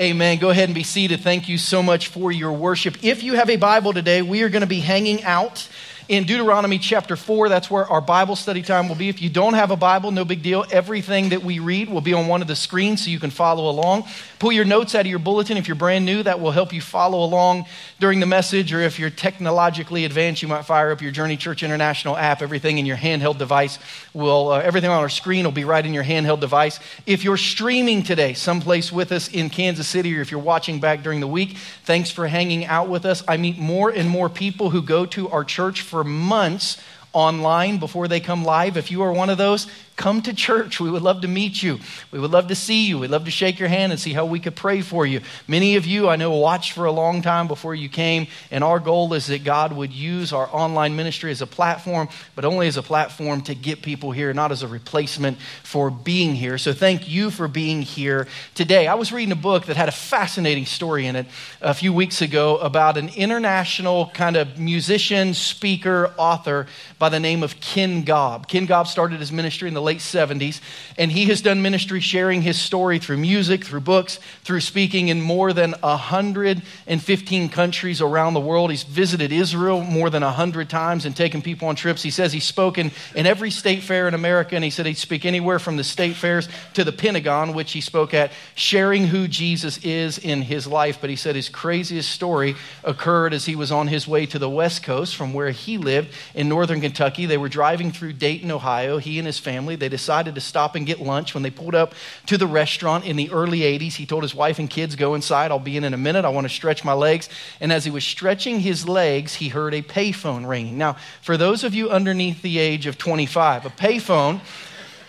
Amen. Go ahead and be seated. Thank you so much for your worship. If you have a Bible today, we are going to be hanging out in Deuteronomy chapter 4. That's where our Bible study time will be. If you don't have a Bible, no big deal. Everything that we read will be on one of the screens so you can follow along. Pull your notes out of your bulletin if you're brand new. That will help you follow along during the message. Or if you're technologically advanced, you might fire up your Journey Church International app. Everything in your handheld device will, uh, everything on our screen will be right in your handheld device. If you're streaming today, someplace with us in Kansas City, or if you're watching back during the week, thanks for hanging out with us. I meet more and more people who go to our church for months online before they come live. If you are one of those, come to church. We would love to meet you. We would love to see you. We'd love to shake your hand and see how we could pray for you. Many of you, I know, watched for a long time before you came, and our goal is that God would use our online ministry as a platform, but only as a platform to get people here, not as a replacement for being here. So thank you for being here today. I was reading a book that had a fascinating story in it a few weeks ago about an international kind of musician, speaker, author by the name of Ken Gaub. Ken Gaub started his ministry in the late 70s, and he has done ministry sharing his story through music, through books, through speaking in more than 115 countries around the world. He's visited Israel more than 100 times and taken people on trips. He says he's spoken in every state fair in America, and he said he'd speak anywhere from the state fairs to the Pentagon, which he spoke at, sharing who Jesus is in his life. But he said his craziest story occurred as he was on his way to the West Coast from where he lived in northern Kentucky. They were driving through Dayton, Ohio, he and his family. They decided to stop and get lunch when they pulled up to the restaurant in the early 80s. He told his wife and kids, Go inside, I'll be in in a minute. I want to stretch my legs. And as he was stretching his legs, he heard a payphone ringing. Now, for those of you underneath the age of 25, a payphone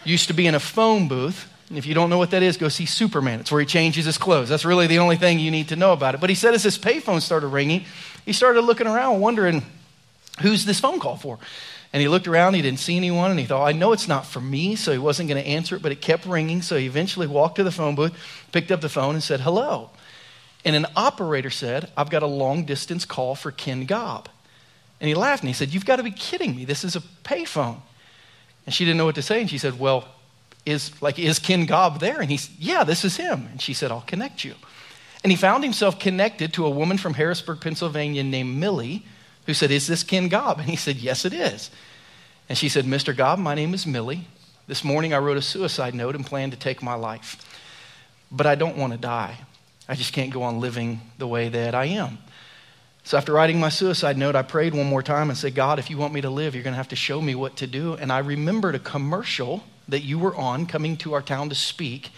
used to be in a phone booth. And if you don't know what that is, go see Superman. It's where he changes his clothes. That's really the only thing you need to know about it. But he said as this payphone started ringing, he started looking around, wondering, who's this phone call for? And he looked around, he didn't see anyone, and he thought, I know it's not for me, so he wasn't going to answer it, but it kept ringing. So he eventually walked to the phone booth, picked up the phone, and said, Hello. And an operator said, I've got a long distance call for Ken Gaub. And he laughed and he said, You've got to be kidding me. This is a payphone. And she didn't know what to say, and she said, Well, is like is Ken Gaub there? And he said, Yeah, this is him. And she said, I'll connect you. And he found himself connected to a woman from Harrisburg, Pennsylvania named Millie who said, Is this Ken Gaub? And he said, Yes, it is. And she said, Mr. Gaub, my name is Millie. This morning I wrote a suicide note and planned to take my life. But I don't want to die. I just can't go on living the way that I am. So after writing my suicide note, I prayed one more time and said, God, if you want me to live, you're going to have to show me what to do. And I remembered a commercial that you were on coming to our town to speak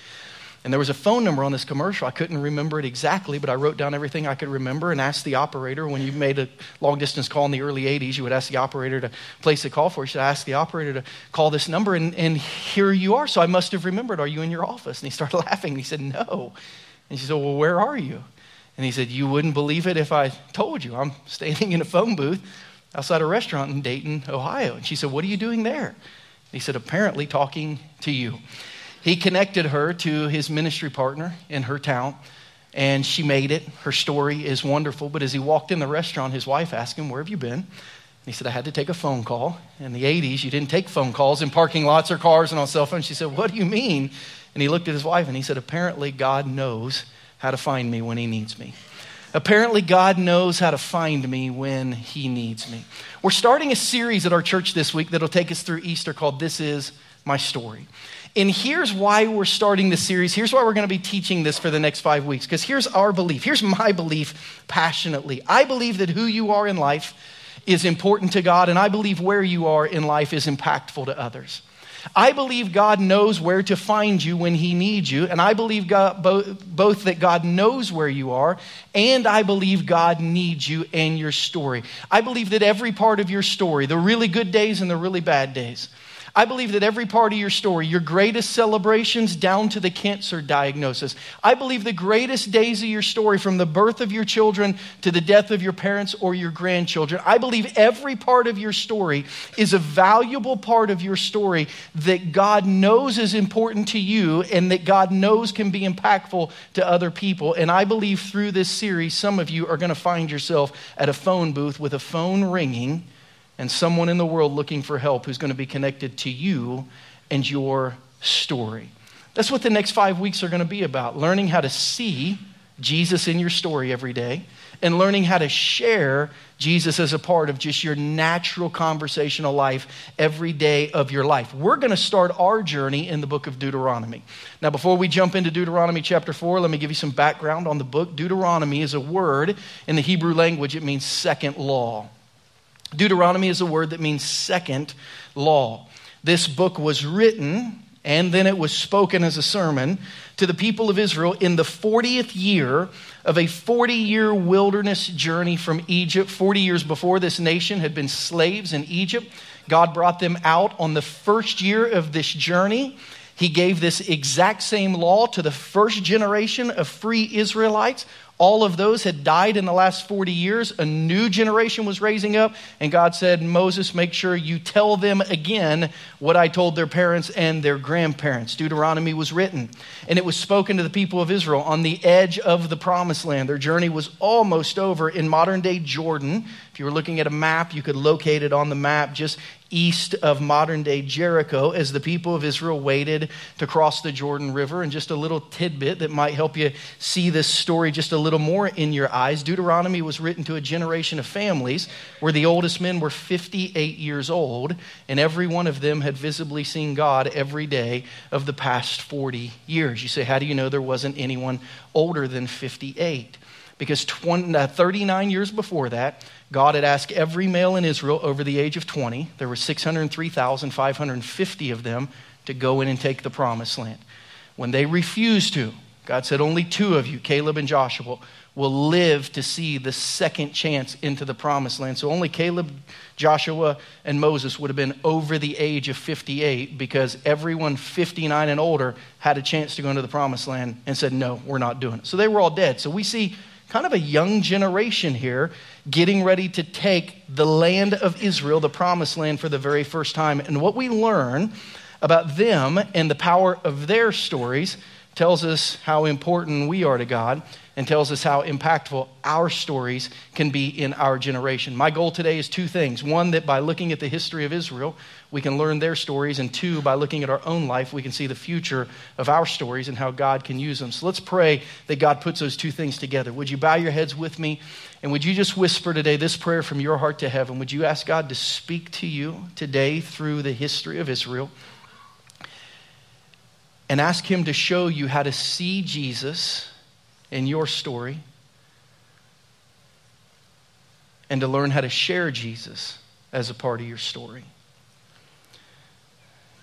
and there was a phone number on this commercial. I couldn't remember it exactly, but I wrote down everything I could remember and asked the operator. When you made a long distance call in the early 80s, you would ask the operator to place a call for you. Should ask the operator to call this number, and, and here you are. So I must have remembered. Are you in your office? And he started laughing. And he said, No. And she said, Well, where are you? And he said, You wouldn't believe it if I told you. I'm standing in a phone booth outside a restaurant in Dayton, Ohio. And she said, What are you doing there? And he said, Apparently talking to you. He connected her to his ministry partner in her town, and she made it. Her story is wonderful. But as he walked in the restaurant, his wife asked him, Where have you been? And he said, I had to take a phone call. In the 80s, you didn't take phone calls in parking lots or cars and on cell phones. She said, What do you mean? And he looked at his wife and he said, Apparently, God knows how to find me when he needs me. Apparently, God knows how to find me when He needs me. We're starting a series at our church this week that'll take us through Easter called This Is My Story. And here's why we're starting this series. Here's why we're going to be teaching this for the next five weeks. Because here's our belief. Here's my belief passionately. I believe that who you are in life is important to God, and I believe where you are in life is impactful to others. I believe God knows where to find you when He needs you, and I believe God, both, both that God knows where you are, and I believe God needs you and your story. I believe that every part of your story, the really good days and the really bad days, I believe that every part of your story, your greatest celebrations down to the cancer diagnosis, I believe the greatest days of your story, from the birth of your children to the death of your parents or your grandchildren, I believe every part of your story is a valuable part of your story that God knows is important to you and that God knows can be impactful to other people. And I believe through this series, some of you are going to find yourself at a phone booth with a phone ringing and someone in the world looking for help who's going to be connected to you and your story. That's what the next five weeks are going to be about learning how to see Jesus in your story every day and learning how to share Jesus as a part of just your natural conversational life every day of your life. We're going to start our journey in the book of Deuteronomy. Now, before we jump into Deuteronomy chapter 4, let me give you some background on the book. Deuteronomy is a word in the Hebrew language, it means second law. Deuteronomy is a word that means second law. This book was written and then it was spoken as a sermon to the people of Israel in the 40th year of a 40 year wilderness journey from Egypt. 40 years before, this nation had been slaves in Egypt. God brought them out on the first year of this journey. He gave this exact same law to the first generation of free Israelites all of those had died in the last 40 years. A new generation was raising up. And God said, Moses, make sure you tell them again what I told their parents and their grandparents. Deuteronomy was written. And it was spoken to the people of Israel on the edge of the promised land. Their journey was almost over in modern day Jordan. If you were looking at a map, you could locate it on the map just east of modern day Jericho as the people of Israel waited to cross the Jordan River. And just a little tidbit that might help you see this story just a little more in your eyes Deuteronomy was written to a generation of families where the oldest men were 58 years old, and every one of them had visibly seen God every day of the past 40 years. You say, How do you know there wasn't anyone older than 58? Because 20, uh, 39 years before that, God had asked every male in Israel over the age of 20, there were 603,550 of them, to go in and take the promised land. When they refused to, God said, Only two of you, Caleb and Joshua, will live to see the second chance into the promised land. So only Caleb, Joshua, and Moses would have been over the age of 58 because everyone 59 and older had a chance to go into the promised land and said, No, we're not doing it. So they were all dead. So we see kind of a young generation here getting ready to take the land of Israel, the promised land, for the very first time. And what we learn about them and the power of their stories tells us how important we are to God and tells us how impactful our stories can be in our generation. My goal today is two things. One, that by looking at the history of Israel, we can learn their stories. And two, by looking at our own life, we can see the future of our stories and how God can use them. So let's pray that God puts those two things together. Would you bow your heads with me? And would you just whisper today this prayer from your heart to heaven? Would you ask God to speak to you today through the history of Israel? And ask Him to show you how to see Jesus in your story and to learn how to share Jesus as a part of your story.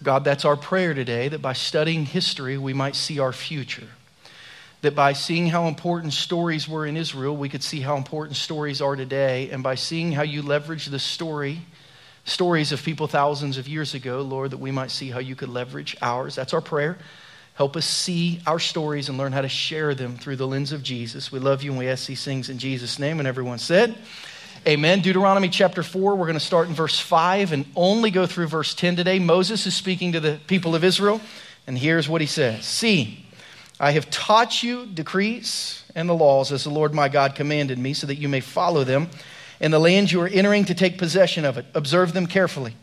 God, that's our prayer today that by studying history, we might see our future. That by seeing how important stories were in Israel, we could see how important stories are today. And by seeing how you leverage the story, stories of people thousands of years ago, Lord, that we might see how you could leverage ours. That's our prayer. Help us see our stories and learn how to share them through the lens of Jesus. We love you and we ask these things in Jesus' name. And everyone said, Amen. Deuteronomy chapter 4, we're going to start in verse 5 and only go through verse 10 today. Moses is speaking to the people of Israel, and here's what he says See, I have taught you decrees and the laws as the Lord my God commanded me, so that you may follow them in the land you are entering to take possession of it. Observe them carefully,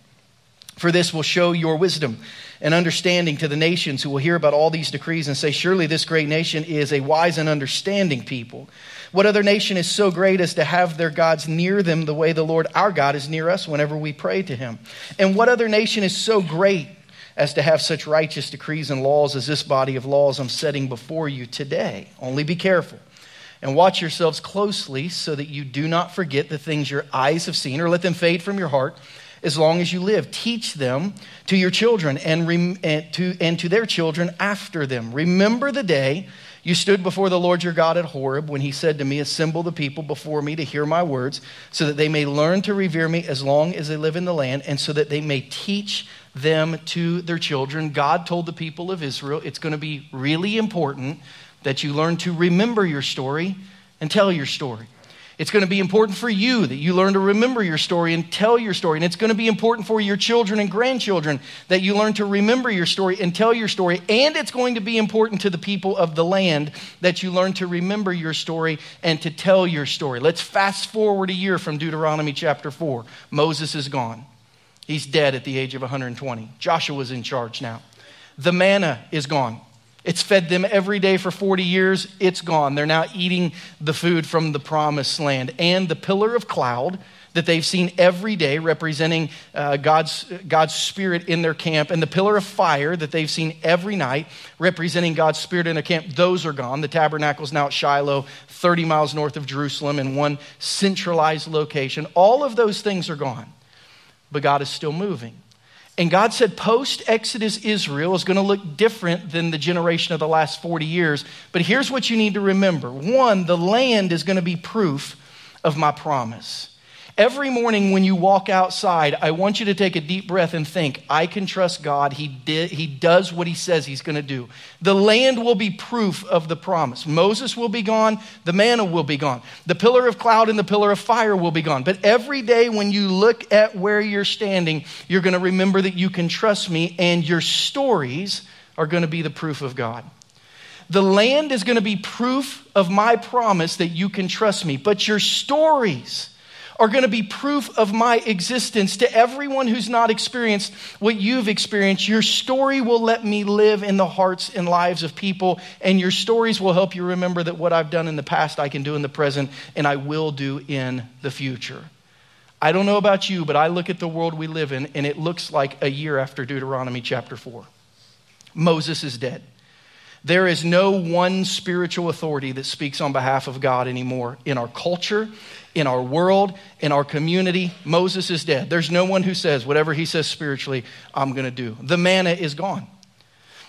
for this will show your wisdom and understanding to the nations who will hear about all these decrees and say, Surely this great nation is a wise and understanding people. What other nation is so great as to have their gods near them the way the Lord our God is near us whenever we pray to him? And what other nation is so great as to have such righteous decrees and laws as this body of laws I'm setting before you today? Only be careful and watch yourselves closely so that you do not forget the things your eyes have seen or let them fade from your heart as long as you live. Teach them to your children and, rem- and, to, and to their children after them. Remember the day you stood before the Lord your God at Horeb when he said to me, Assemble the people before me to hear my words, so that they may learn to revere me as long as they live in the land, and so that they may teach them to their children. God told the people of Israel it's going to be really important that you learn to remember your story and tell your story. It's going to be important for you that you learn to remember your story and tell your story. And it's going to be important for your children and grandchildren that you learn to remember your story and tell your story. And it's going to be important to the people of the land that you learn to remember your story and to tell your story. Let's fast forward a year from Deuteronomy chapter 4. Moses is gone, he's dead at the age of 120. Joshua's in charge now. The manna is gone. It's fed them every day for 40 years. It's gone. They're now eating the food from the promised land. And the pillar of cloud that they've seen every day, representing uh, God's, God's Spirit in their camp, and the pillar of fire that they've seen every night, representing God's Spirit in their camp, those are gone. The tabernacle is now at Shiloh, 30 miles north of Jerusalem, in one centralized location. All of those things are gone, but God is still moving. And God said post Exodus Israel is going to look different than the generation of the last 40 years. But here's what you need to remember one, the land is going to be proof of my promise. Every morning when you walk outside, I want you to take a deep breath and think, I can trust God. He, did, he does what he says he's going to do. The land will be proof of the promise. Moses will be gone, the manna will be gone, the pillar of cloud and the pillar of fire will be gone. But every day when you look at where you're standing, you're going to remember that you can trust me, and your stories are going to be the proof of God. The land is going to be proof of my promise that you can trust me, but your stories, are going to be proof of my existence to everyone who's not experienced what you've experienced. Your story will let me live in the hearts and lives of people, and your stories will help you remember that what I've done in the past, I can do in the present, and I will do in the future. I don't know about you, but I look at the world we live in, and it looks like a year after Deuteronomy chapter 4. Moses is dead. There is no one spiritual authority that speaks on behalf of God anymore in our culture, in our world, in our community. Moses is dead. There's no one who says, whatever he says spiritually, I'm going to do. The manna is gone.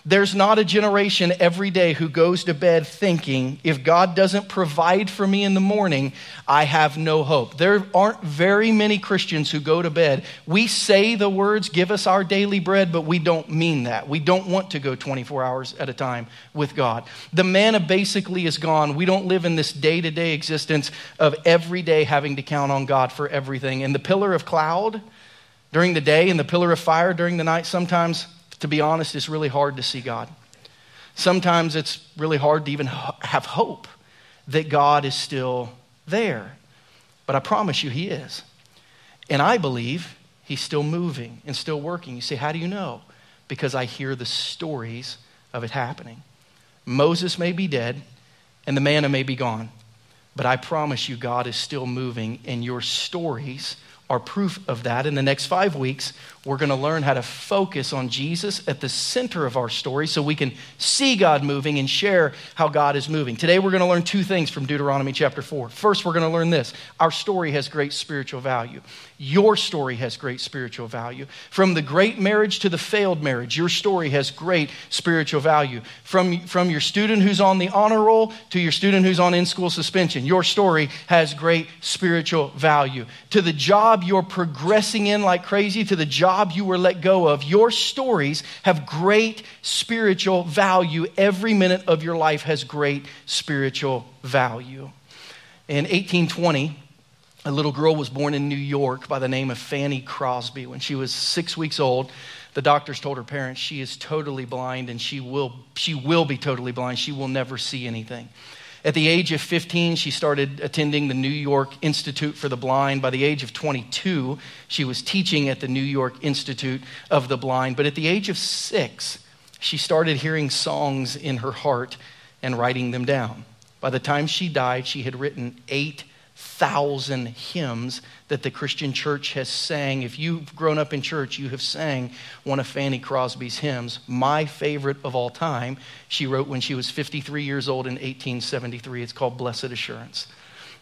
There's not a generation every day who goes to bed thinking, if God doesn't provide for me in the morning, I have no hope. There aren't very many Christians who go to bed. We say the words, give us our daily bread, but we don't mean that. We don't want to go 24 hours at a time with God. The manna basically is gone. We don't live in this day to day existence of every day having to count on God for everything. And the pillar of cloud during the day and the pillar of fire during the night sometimes to be honest, it's really hard to see God. Sometimes it's really hard to even have hope that God is still there. But I promise you, He is. And I believe He's still moving and still working. You say, How do you know? Because I hear the stories of it happening. Moses may be dead and the manna may be gone, but I promise you, God is still moving, and your stories are proof of that. In the next five weeks, we're going to learn how to focus on Jesus at the center of our story so we can see God moving and share how God is moving. Today, we're going to learn two things from Deuteronomy chapter 4. First, we're going to learn this our story has great spiritual value. Your story has great spiritual value. From the great marriage to the failed marriage, your story has great spiritual value. From, from your student who's on the honor roll to your student who's on in school suspension, your story has great spiritual value. To the job you're progressing in like crazy, to the job you were let go of, your stories have great spiritual value. Every minute of your life has great spiritual value. In 1820, a little girl was born in New York by the name of Fanny Crosby. When she was six weeks old, the doctors told her parents she is totally blind and she will, she will be totally blind. She will never see anything. At the age of 15, she started attending the New York Institute for the Blind. By the age of 22, she was teaching at the New York Institute of the Blind. But at the age of six, she started hearing songs in her heart and writing them down. By the time she died, she had written eight thousand hymns that the Christian church has sang. If you've grown up in church, you have sang one of Fanny Crosby's hymns. My favorite of all time, she wrote when she was 53 years old in 1873. It's called Blessed Assurance.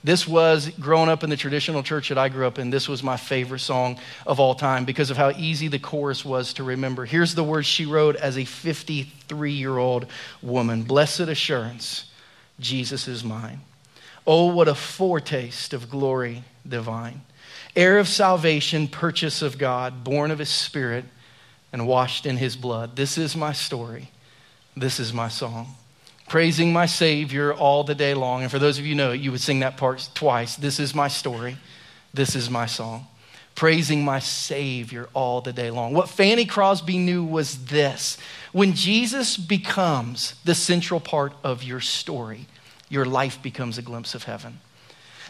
This was, growing up in the traditional church that I grew up in, this was my favorite song of all time because of how easy the chorus was to remember. Here's the words she wrote as a 53 year old woman Blessed assurance, Jesus is mine. Oh, what a foretaste of glory divine. Heir of salvation, purchase of God, born of his spirit, and washed in his blood. This is my story. This is my song. Praising my Savior all the day long. And for those of you know it, you would sing that part twice. This is my story. This is my song. Praising my Savior all the day long. What Fanny Crosby knew was this when Jesus becomes the central part of your story, your life becomes a glimpse of heaven.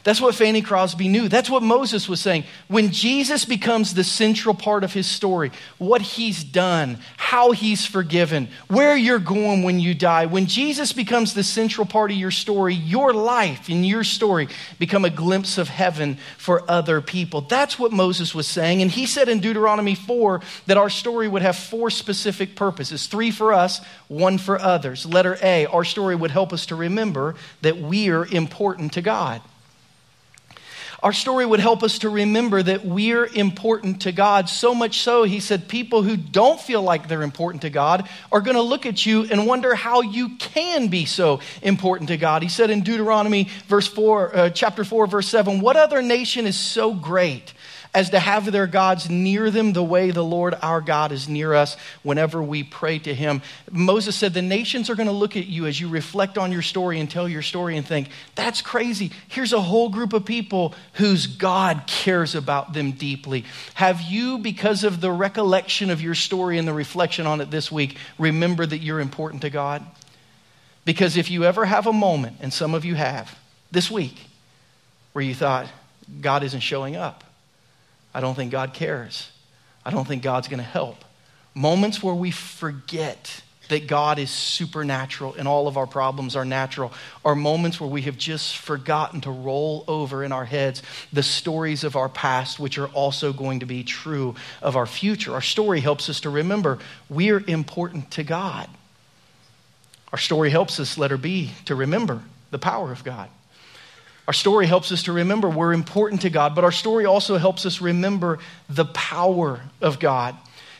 That's what Fanny Crosby knew. That's what Moses was saying. When Jesus becomes the central part of his story, what he's done, how he's forgiven, where you're going when you die, when Jesus becomes the central part of your story, your life and your story become a glimpse of heaven for other people. That's what Moses was saying. And he said in Deuteronomy 4 that our story would have four specific purposes three for us, one for others. Letter A, our story would help us to remember that we're important to God. Our story would help us to remember that we're important to God. So much so, he said, people who don't feel like they're important to God are going to look at you and wonder how you can be so important to God. He said in Deuteronomy verse 4, uh, chapter 4, verse 7, What other nation is so great? As to have their gods near them the way the Lord our God is near us whenever we pray to him. Moses said, The nations are going to look at you as you reflect on your story and tell your story and think, That's crazy. Here's a whole group of people whose God cares about them deeply. Have you, because of the recollection of your story and the reflection on it this week, remember that you're important to God? Because if you ever have a moment, and some of you have this week, where you thought, God isn't showing up I don't think God cares. I don't think God's going to help. Moments where we forget that God is supernatural and all of our problems are natural are moments where we have just forgotten to roll over in our heads the stories of our past, which are also going to be true of our future. Our story helps us to remember we're important to God. Our story helps us, letter B, to remember the power of God. Our story helps us to remember we're important to God, but our story also helps us remember the power of God.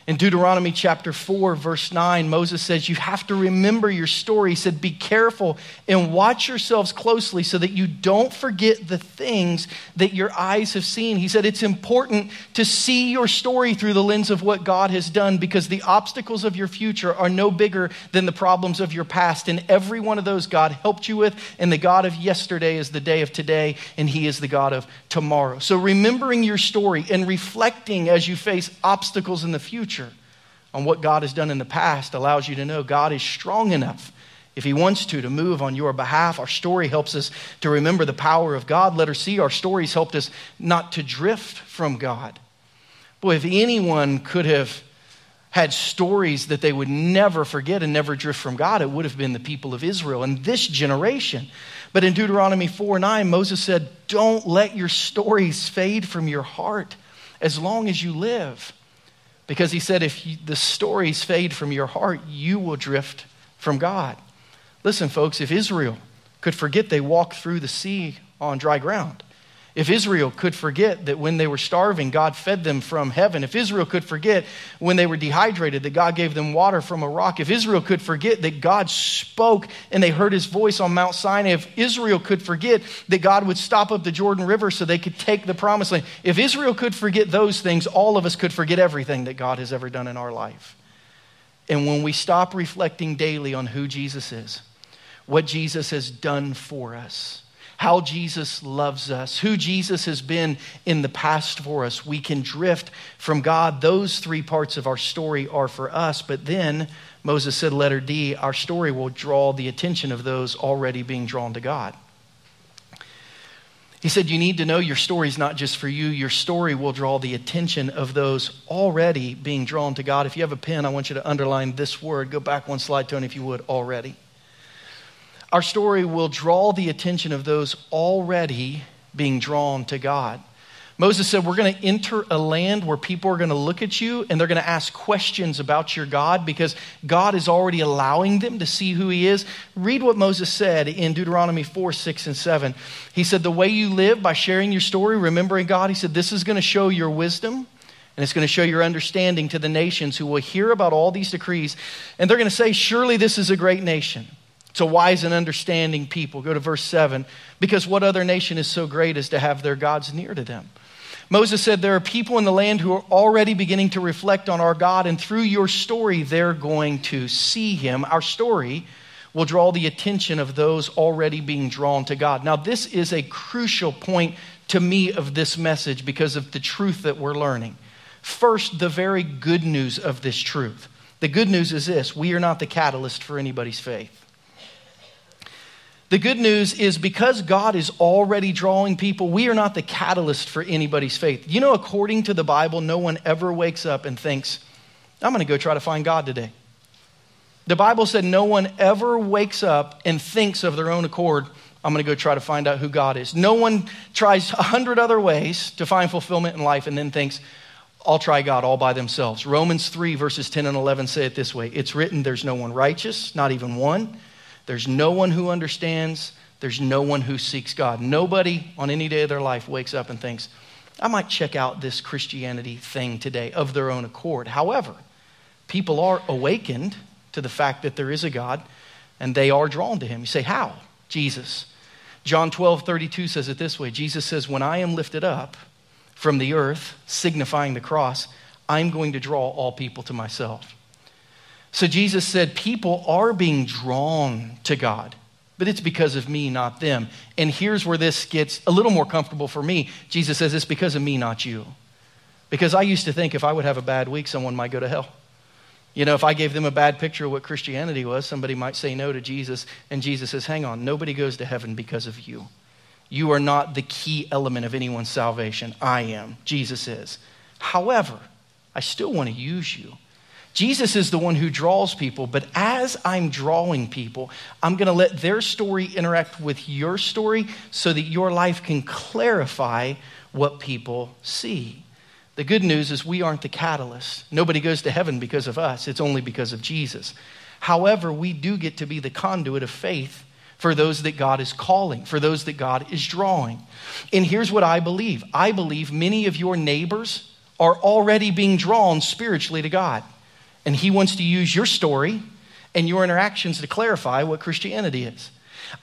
In Deuteronomy chapter 4, verse 9, Moses says, You have to remember your story. He said, Be careful and watch yourselves closely so that you don't forget the things that your eyes have seen. He said, It's important to see your story through the lens of what God has done because the obstacles of your future are no bigger than the problems of your past. And every one of those God helped you with. And the God of yesterday is the day of today, and He is the God of tomorrow. So remembering your story and reflecting as you face obstacles in the future on what God has done in the past allows you to know God is strong enough if he wants to, to move on your behalf. Our story helps us to remember the power of God. Let her see our stories helped us not to drift from God. Boy, if anyone could have had stories that they would never forget and never drift from God, it would have been the people of Israel and this generation. But in Deuteronomy 4 9, Moses said, Don't let your stories fade from your heart as long as you live. Because he said, if you, the stories fade from your heart, you will drift from God. Listen, folks, if Israel could forget they walked through the sea on dry ground, if Israel could forget that when they were starving, God fed them from heaven. If Israel could forget when they were dehydrated, that God gave them water from a rock. If Israel could forget that God spoke and they heard his voice on Mount Sinai. If Israel could forget that God would stop up the Jordan River so they could take the promised land. If Israel could forget those things, all of us could forget everything that God has ever done in our life. And when we stop reflecting daily on who Jesus is, what Jesus has done for us, how Jesus loves us, who Jesus has been in the past for us. We can drift from God. Those three parts of our story are for us. But then Moses said, letter D, our story will draw the attention of those already being drawn to God. He said, You need to know your story is not just for you. Your story will draw the attention of those already being drawn to God. If you have a pen, I want you to underline this word. Go back one slide, Tony, if you would, already our story will draw the attention of those already being drawn to God. Moses said, We're going to enter a land where people are going to look at you and they're going to ask questions about your God because God is already allowing them to see who He is. Read what Moses said in Deuteronomy 4, 6, and 7. He said, The way you live by sharing your story, remembering God, he said, This is going to show your wisdom and it's going to show your understanding to the nations who will hear about all these decrees. And they're going to say, Surely this is a great nation. A wise and understanding people. Go to verse 7. Because what other nation is so great as to have their gods near to them? Moses said, There are people in the land who are already beginning to reflect on our God, and through your story, they're going to see him. Our story will draw the attention of those already being drawn to God. Now, this is a crucial point to me of this message because of the truth that we're learning. First, the very good news of this truth. The good news is this we are not the catalyst for anybody's faith. The good news is because God is already drawing people, we are not the catalyst for anybody's faith. You know, according to the Bible, no one ever wakes up and thinks, I'm going to go try to find God today. The Bible said no one ever wakes up and thinks of their own accord, I'm going to go try to find out who God is. No one tries a hundred other ways to find fulfillment in life and then thinks, I'll try God all by themselves. Romans 3, verses 10 and 11 say it this way It's written, There's no one righteous, not even one. There's no one who understands. There's no one who seeks God. Nobody on any day of their life wakes up and thinks, I might check out this Christianity thing today of their own accord. However, people are awakened to the fact that there is a God and they are drawn to him. You say, How? Jesus. John 12, 32 says it this way Jesus says, When I am lifted up from the earth, signifying the cross, I'm going to draw all people to myself. So Jesus said, People are being drawn to God, but it's because of me, not them. And here's where this gets a little more comfortable for me. Jesus says, It's because of me, not you. Because I used to think if I would have a bad week, someone might go to hell. You know, if I gave them a bad picture of what Christianity was, somebody might say no to Jesus. And Jesus says, Hang on, nobody goes to heaven because of you. You are not the key element of anyone's salvation. I am. Jesus is. However, I still want to use you. Jesus is the one who draws people, but as I'm drawing people, I'm going to let their story interact with your story so that your life can clarify what people see. The good news is we aren't the catalyst. Nobody goes to heaven because of us, it's only because of Jesus. However, we do get to be the conduit of faith for those that God is calling, for those that God is drawing. And here's what I believe I believe many of your neighbors are already being drawn spiritually to God. And he wants to use your story and your interactions to clarify what Christianity is.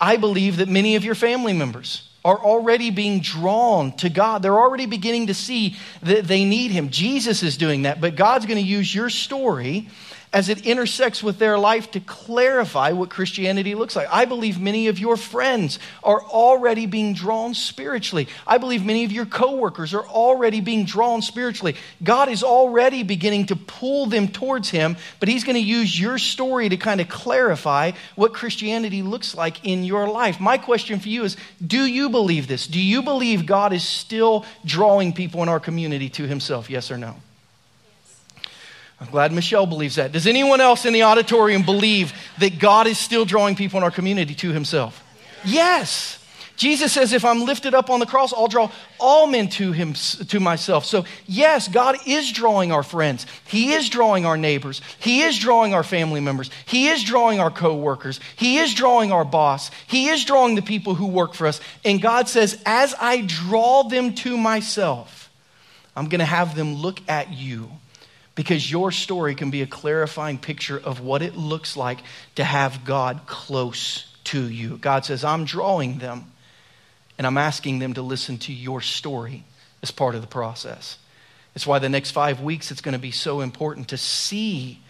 I believe that many of your family members are already being drawn to God. They're already beginning to see that they need Him. Jesus is doing that, but God's going to use your story as it intersects with their life to clarify what Christianity looks like. I believe many of your friends are already being drawn spiritually. I believe many of your coworkers are already being drawn spiritually. God is already beginning to pull them towards Him, but He's going to use your story to kind of clarify what Christianity looks like in your life. My question for you is Do you believe this? Do you believe God is still drawing people in our community to Himself? Yes or no? I'm glad Michelle believes that. Does anyone else in the auditorium believe that God is still drawing people in our community to himself? Yes. Jesus says, if I'm lifted up on the cross, I'll draw all men to him to myself. So, yes, God is drawing our friends. He is drawing our neighbors. He is drawing our family members. He is drawing our co-workers. He is drawing our boss. He is drawing the people who work for us. And God says, as I draw them to myself, I'm going to have them look at you because your story can be a clarifying picture of what it looks like to have God close to you. God says, I'm drawing them, and I'm asking them to listen to your story as part of the process. It's why the next five weeks it's going to be so important to see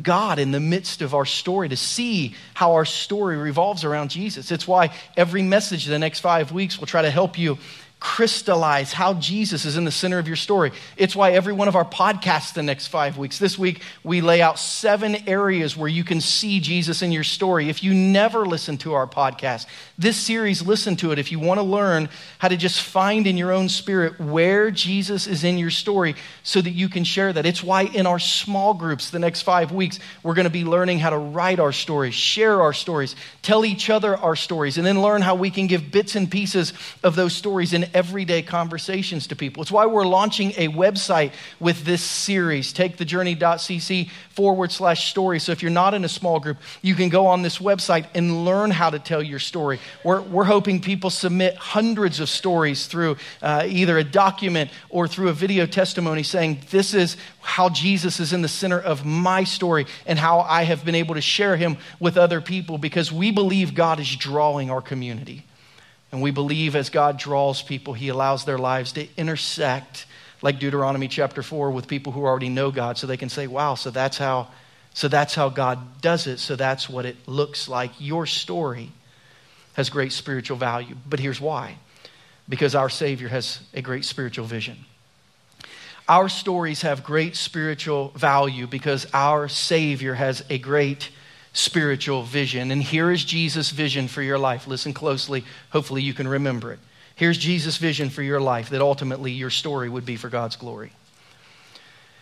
God in the midst of our story, to see how our story revolves around Jesus. It's why every message the next five weeks will try to help you crystallize how Jesus is in the center of your story. It's why every one of our podcasts the next five weeks, this week, we lay out seven areas where you can see Jesus in your story. If you never listen to our podcast, this series, listen to it if you want to learn how to just find in your own spirit where Jesus is in your story so that you can share that. It's why in our small groups the next five weeks, we're going to be learning how to write our stories, share our stories, tell each other our stories, and then learn how we can give bits and pieces of those stories in everyday conversations to people. It's why we're launching a website with this series, takethejourney.cc forward slash story. So if you're not in a small group, you can go on this website and learn how to tell your story. We're, we're hoping people submit hundreds of stories through uh, either a document or through a video testimony saying, This is how Jesus is in the center of my story and how I have been able to share him with other people because we believe God is drawing our community. And we believe as God draws people, He allows their lives to intersect, like Deuteronomy chapter 4, with people who already know God, so they can say, wow, so that's how, so that's how God does it. So that's what it looks like. Your story has great spiritual value. But here's why because our Savior has a great spiritual vision. Our stories have great spiritual value because our Savior has a great spiritual vision. And here is Jesus' vision for your life. Listen closely. Hopefully, you can remember it. Here's Jesus' vision for your life that ultimately your story would be for God's glory.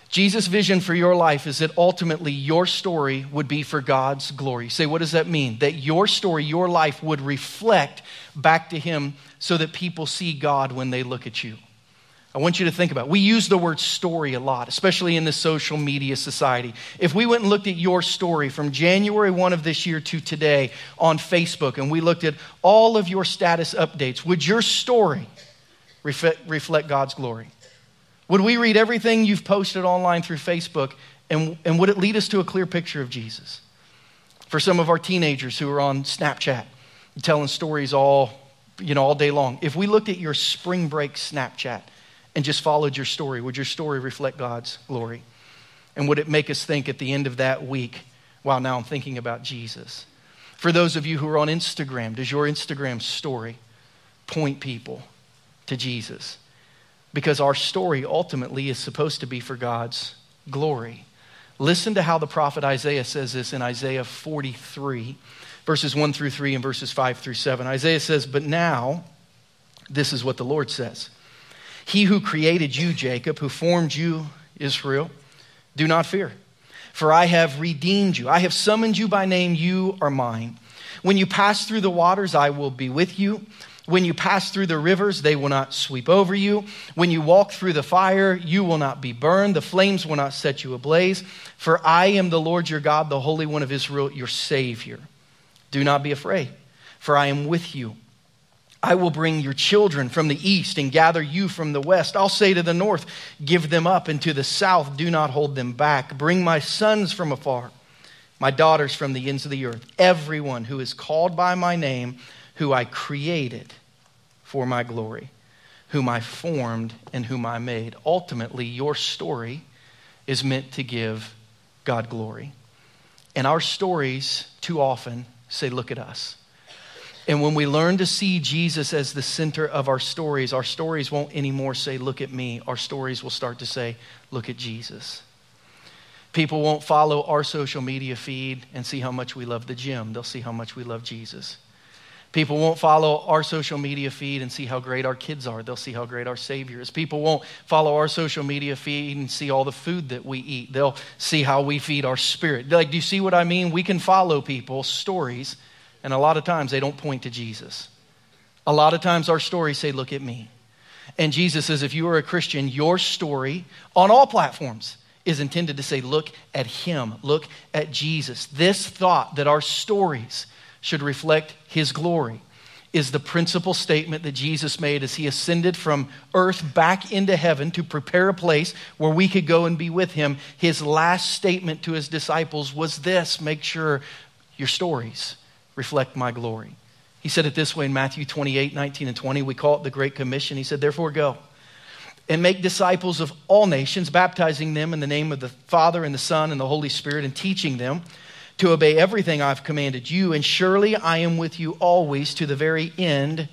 Jesus' vision for your life is that ultimately your story would be for God's glory. Say, what does that mean? That your story, your life would reflect back to Him so that people see God when they look at you. I want you to think about it. We use the word story a lot, especially in the social media society. If we went and looked at your story from January 1 of this year to today on Facebook and we looked at all of your status updates, would your story reflect God's glory? Would we read everything you've posted online through Facebook and, and would it lead us to a clear picture of Jesus? For some of our teenagers who are on Snapchat, telling stories all, you know, all day long, if we looked at your spring break Snapchat and just followed your story, would your story reflect God's glory? And would it make us think at the end of that week, wow, now I'm thinking about Jesus? For those of you who are on Instagram, does your Instagram story point people to Jesus? because our story ultimately is supposed to be for God's glory. Listen to how the prophet Isaiah says this in Isaiah 43, verses 1 through 3 and verses 5 through 7. Isaiah says, But now, this is what the Lord says He who created you, Jacob, who formed you, Israel, do not fear, for I have redeemed you. I have summoned you by name, you are mine. When you pass through the waters, I will be with you. When you pass through the rivers, they will not sweep over you. When you walk through the fire, you will not be burned. The flames will not set you ablaze. For I am the Lord your God, the Holy One of Israel, your Savior. Do not be afraid, for I am with you. I will bring your children from the east and gather you from the west. I'll say to the north, Give them up, and to the south, do not hold them back. Bring my sons from afar, my daughters from the ends of the earth. Everyone who is called by my name, who I created for my glory, whom I formed and whom I made. Ultimately, your story is meant to give God glory. And our stories, too often, say, Look at us. And when we learn to see Jesus as the center of our stories, our stories won't anymore say, Look at me. Our stories will start to say, Look at Jesus. People won't follow our social media feed and see how much we love the gym. They'll see how much we love Jesus. People won't follow our social media feed and see how great our kids are. They'll see how great our Savior is. People won't follow our social media feed and see all the food that we eat. They'll see how we feed our spirit. Like, do you see what I mean? We can follow people's stories, and a lot of times they don't point to Jesus. A lot of times our stories say, Look at me. And Jesus says, if you are a Christian, your story on all platforms is intended to say, Look at Him, look at Jesus. This thought that our stories, should reflect his glory is the principal statement that Jesus made as he ascended from earth back into heaven to prepare a place where we could go and be with him. His last statement to his disciples was this make sure your stories reflect my glory. He said it this way in Matthew 28 19 and 20. We call it the Great Commission. He said, Therefore, go and make disciples of all nations, baptizing them in the name of the Father and the Son and the Holy Spirit, and teaching them to obey everything I've commanded you, and surely I am with you always to the very end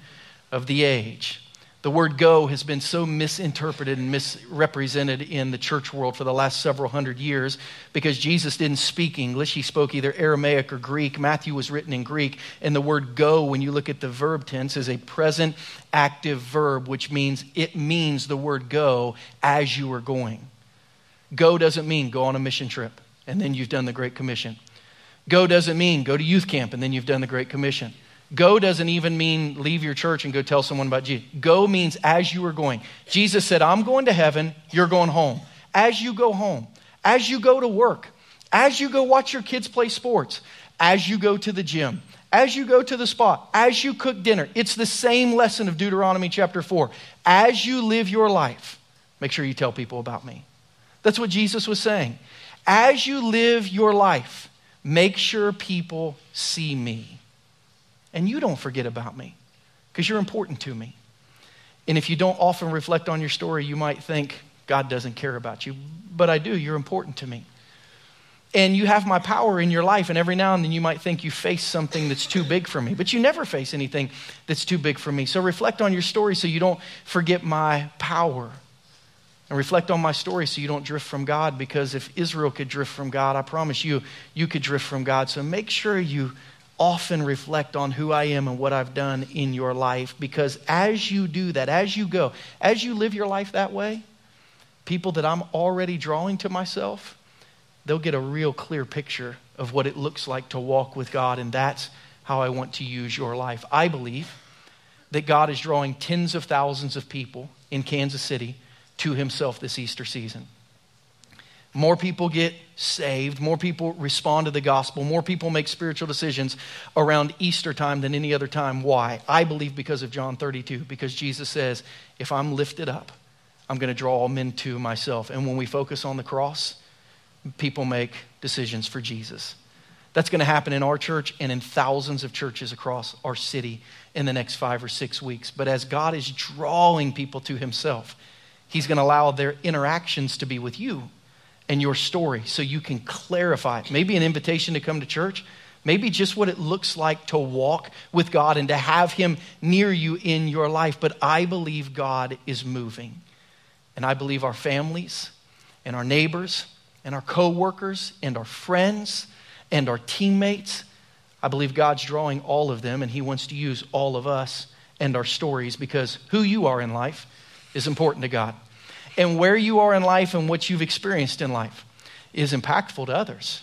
of the age. The word go has been so misinterpreted and misrepresented in the church world for the last several hundred years because Jesus didn't speak English. He spoke either Aramaic or Greek. Matthew was written in Greek. And the word go, when you look at the verb tense, is a present active verb, which means it means the word go as you are going. Go doesn't mean go on a mission trip and then you've done the Great Commission. Go doesn't mean go to youth camp and then you've done the Great Commission. Go doesn't even mean leave your church and go tell someone about Jesus. Go means as you are going. Jesus said, I'm going to heaven, you're going home. As you go home, as you go to work, as you go watch your kids play sports, as you go to the gym, as you go to the spot, as you cook dinner, it's the same lesson of Deuteronomy chapter 4. As you live your life, make sure you tell people about me. That's what Jesus was saying. As you live your life, Make sure people see me. And you don't forget about me because you're important to me. And if you don't often reflect on your story, you might think God doesn't care about you. But I do, you're important to me. And you have my power in your life, and every now and then you might think you face something that's too big for me, but you never face anything that's too big for me. So reflect on your story so you don't forget my power. And reflect on my story so you don't drift from God, because if Israel could drift from God, I promise you, you could drift from God. So make sure you often reflect on who I am and what I've done in your life, because as you do that, as you go, as you live your life that way, people that I'm already drawing to myself, they'll get a real clear picture of what it looks like to walk with God, and that's how I want to use your life. I believe that God is drawing tens of thousands of people in Kansas City to himself this Easter season. More people get saved, more people respond to the gospel, more people make spiritual decisions around Easter time than any other time. Why? I believe because of John 32, because Jesus says, if I'm lifted up, I'm going to draw all men to myself. And when we focus on the cross, people make decisions for Jesus. That's going to happen in our church and in thousands of churches across our city in the next five or six weeks. But as God is drawing people to Himself, He's going to allow their interactions to be with you and your story so you can clarify. Maybe an invitation to come to church, maybe just what it looks like to walk with God and to have Him near you in your life. But I believe God is moving. And I believe our families and our neighbors and our coworkers and our friends and our teammates, I believe God's drawing all of them and He wants to use all of us and our stories because who you are in life is important to God. And where you are in life and what you've experienced in life is impactful to others.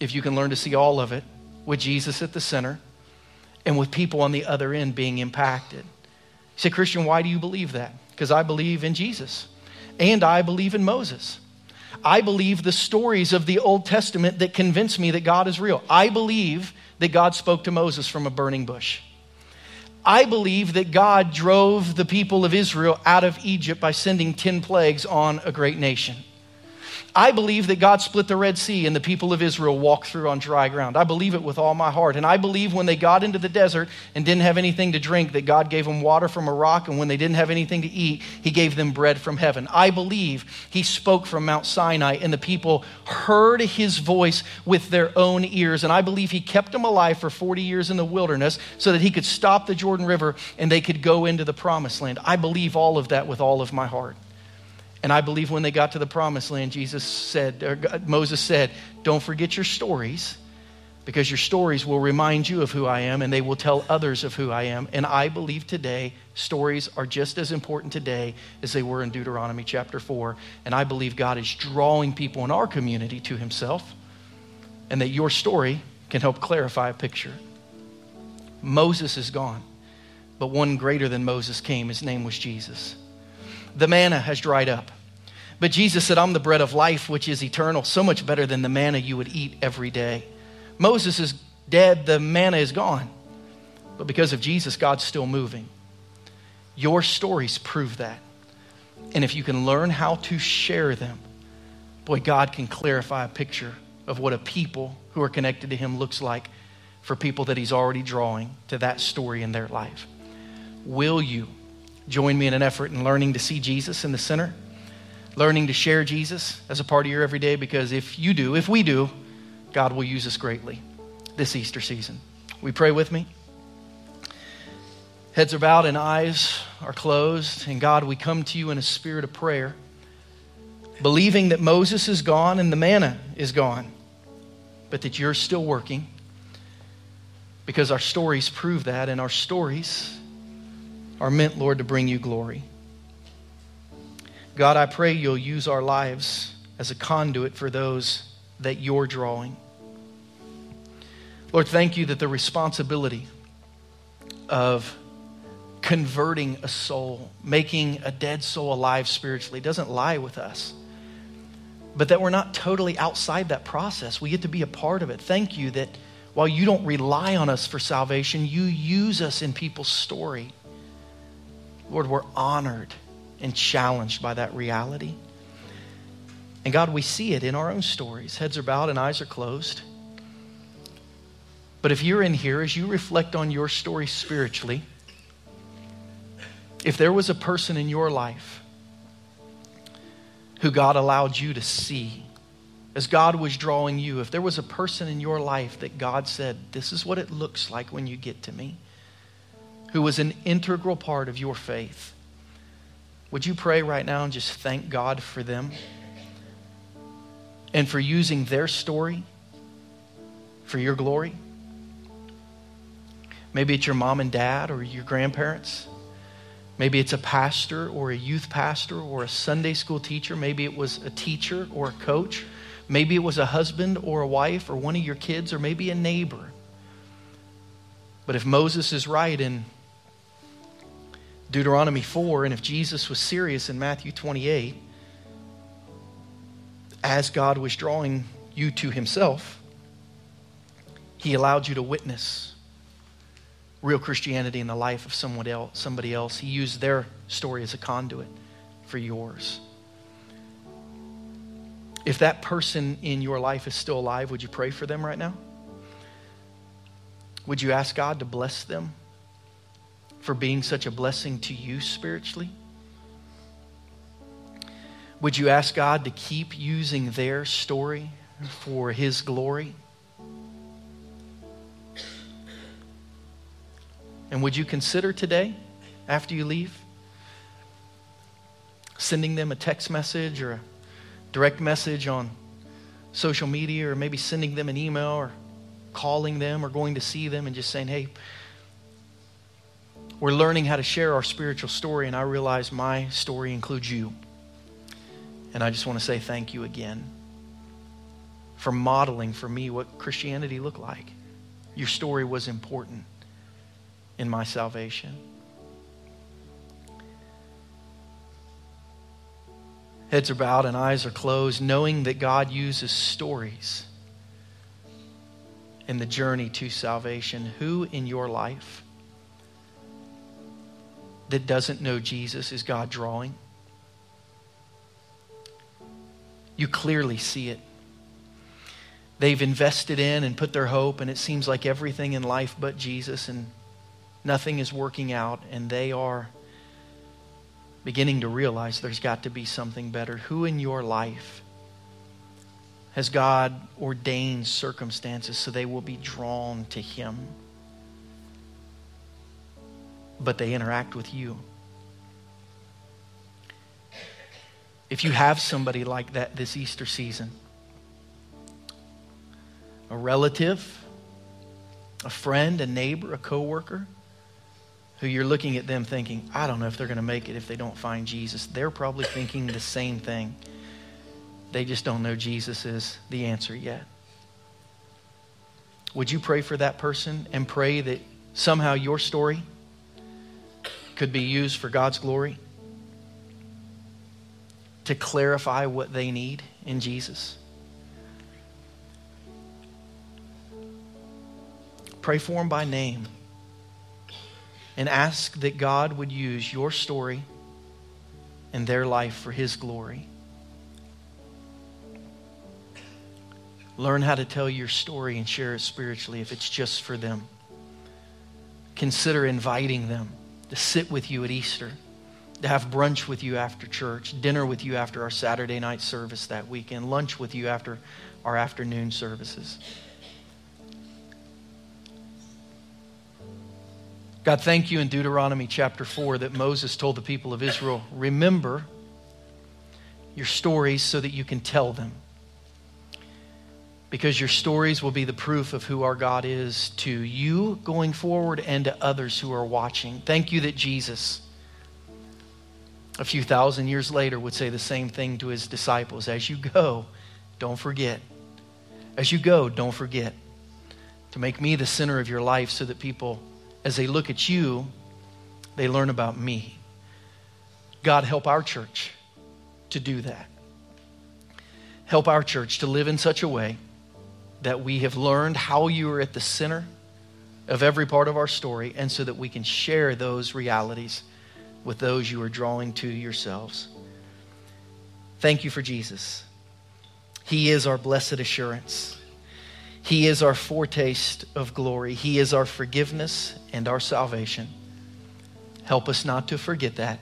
If you can learn to see all of it with Jesus at the center and with people on the other end being impacted. You say, Christian, why do you believe that? Because I believe in Jesus and I believe in Moses. I believe the stories of the Old Testament that convince me that God is real. I believe that God spoke to Moses from a burning bush. I believe that God drove the people of Israel out of Egypt by sending 10 plagues on a great nation. I believe that God split the Red Sea and the people of Israel walked through on dry ground. I believe it with all my heart. And I believe when they got into the desert and didn't have anything to drink, that God gave them water from a rock. And when they didn't have anything to eat, He gave them bread from heaven. I believe He spoke from Mount Sinai and the people heard His voice with their own ears. And I believe He kept them alive for 40 years in the wilderness so that He could stop the Jordan River and they could go into the promised land. I believe all of that with all of my heart. And I believe when they got to the promised land, Jesus said, or Moses said, Don't forget your stories, because your stories will remind you of who I am, and they will tell others of who I am. And I believe today, stories are just as important today as they were in Deuteronomy chapter 4. And I believe God is drawing people in our community to himself, and that your story can help clarify a picture. Moses is gone, but one greater than Moses came. His name was Jesus the manna has dried up. But Jesus said, I'm the bread of life, which is eternal, so much better than the manna you would eat every day. Moses is dead, the manna is gone. But because of Jesus, God's still moving. Your stories prove that. And if you can learn how to share them, boy, God can clarify a picture of what a people who are connected to Him looks like for people that He's already drawing to that story in their life. Will you join me in an effort in learning to see Jesus in the center, learning to share Jesus as a part of your everyday, because if you do, if we do, God will use us greatly this Easter season. We pray with me? Heads are bowed and eyes are closed. And God, we come to you in a spirit of prayer, believing that Moses is gone and the manna is gone, but that you're still working because our stories prove that, and our stories are meant, Lord, to bring you glory. God, I pray you'll use our lives as a conduit for those that you're drawing. Lord, thank you that the responsibility of converting a soul, making a dead soul alive spiritually, doesn't lie with us. But that we're not totally outside that process. We get to be a part of it. Thank you that while you don't rely on us for salvation, you use us in people's story. Lord, we're honored and challenged by that reality. And God, we see it in our own stories. Heads are bowed and eyes are closed. But if you're in here, as you reflect on your story spiritually, if there was a person in your life who God allowed you to see, as God was drawing you, if there was a person in your life that God said, This is what it looks like when you get to me, who was an integral part of your faith, Would you pray right now and just thank God for them and for using their story for your glory? Maybe it's your mom and dad or your grandparents. Maybe it's a pastor or a youth pastor or a Sunday school teacher. Maybe it was a teacher or a coach. Maybe it was a husband or a wife or one of your kids or maybe a neighbor. But if Moses is right in Deuteronomy 4, and if Jesus was serious in Matthew 28, as God was drawing you to himself, he allowed you to witness real Christianity in the life of someone else, somebody else. He used their story as a conduit for yours. If that person in your life is still alive, would you pray for them right now? Would you ask God to bless them for being such a blessing to you spiritually? Would you ask God to keep using their story for His glory? And would you consider today, after you leave, sending them a text message or a direct message on social media, or maybe sending them an email or calling them or going to see them and just saying, hey, we're learning how to share our spiritual story, and I realize my story includes you. And I just want to say thank you again for modeling for me what Christianity looked like. Your story was important in my salvation. Heads are bowed and eyes are closed, knowing that God uses stories in the journey to salvation. Who in your life that doesn't know Jesus is God drawing? You clearly see it. They've invested in and put their hope, and it seems like everything in life but Jesus, and nothing is working out, and they are beginning to realize there's got to be something better. Who in your life has God ordained circumstances so they will be drawn to Him? But they interact with you. If you have somebody like that this Easter season, a relative, a friend, a neighbor, a coworker, who you're looking at them thinking, I don't know if they're going to make it if they don't find Jesus. They're probably thinking the same thing. They just don't know Jesus is the answer yet. Would you pray for that person and pray that somehow your story could be used for God's glory to clarify what they need in Jesus? Pray for them by name and ask that God would use your story and their life for His glory. Learn how to tell your story and share it spiritually if it's just for them. Consider inviting them to sit with you at Easter, to have brunch with you after church, dinner with you after our Saturday night service that weekend, lunch with you after our afternoon services. God, thank you in Deuteronomy chapter 4 that Moses told the people of Israel, remember your stories so that you can tell them because your stories will be the proof of who our God is to you going forward and to others who are watching. Thank you that Jesus, a few thousand years later, would say the same thing to his disciples As you go, don't forget. As you go, don't forget to make me the center of your life so that people, as they look at you, they learn about me. God, help our church to do that. Help our church to live in such a way that we have learned how you are at the center of every part of our story, and so that we can share those realities with those you are drawing to yourselves. Thank you for Jesus. He is our blessed assurance. He is our foretaste of glory. He is our forgiveness and our salvation. Help us not to forget that.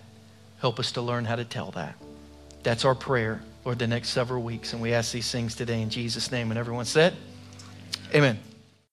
Help us to learn how to tell that. That's our prayer, Lord, the next several weeks. And we ask these things today in Jesus' name. And everyone said, Amen.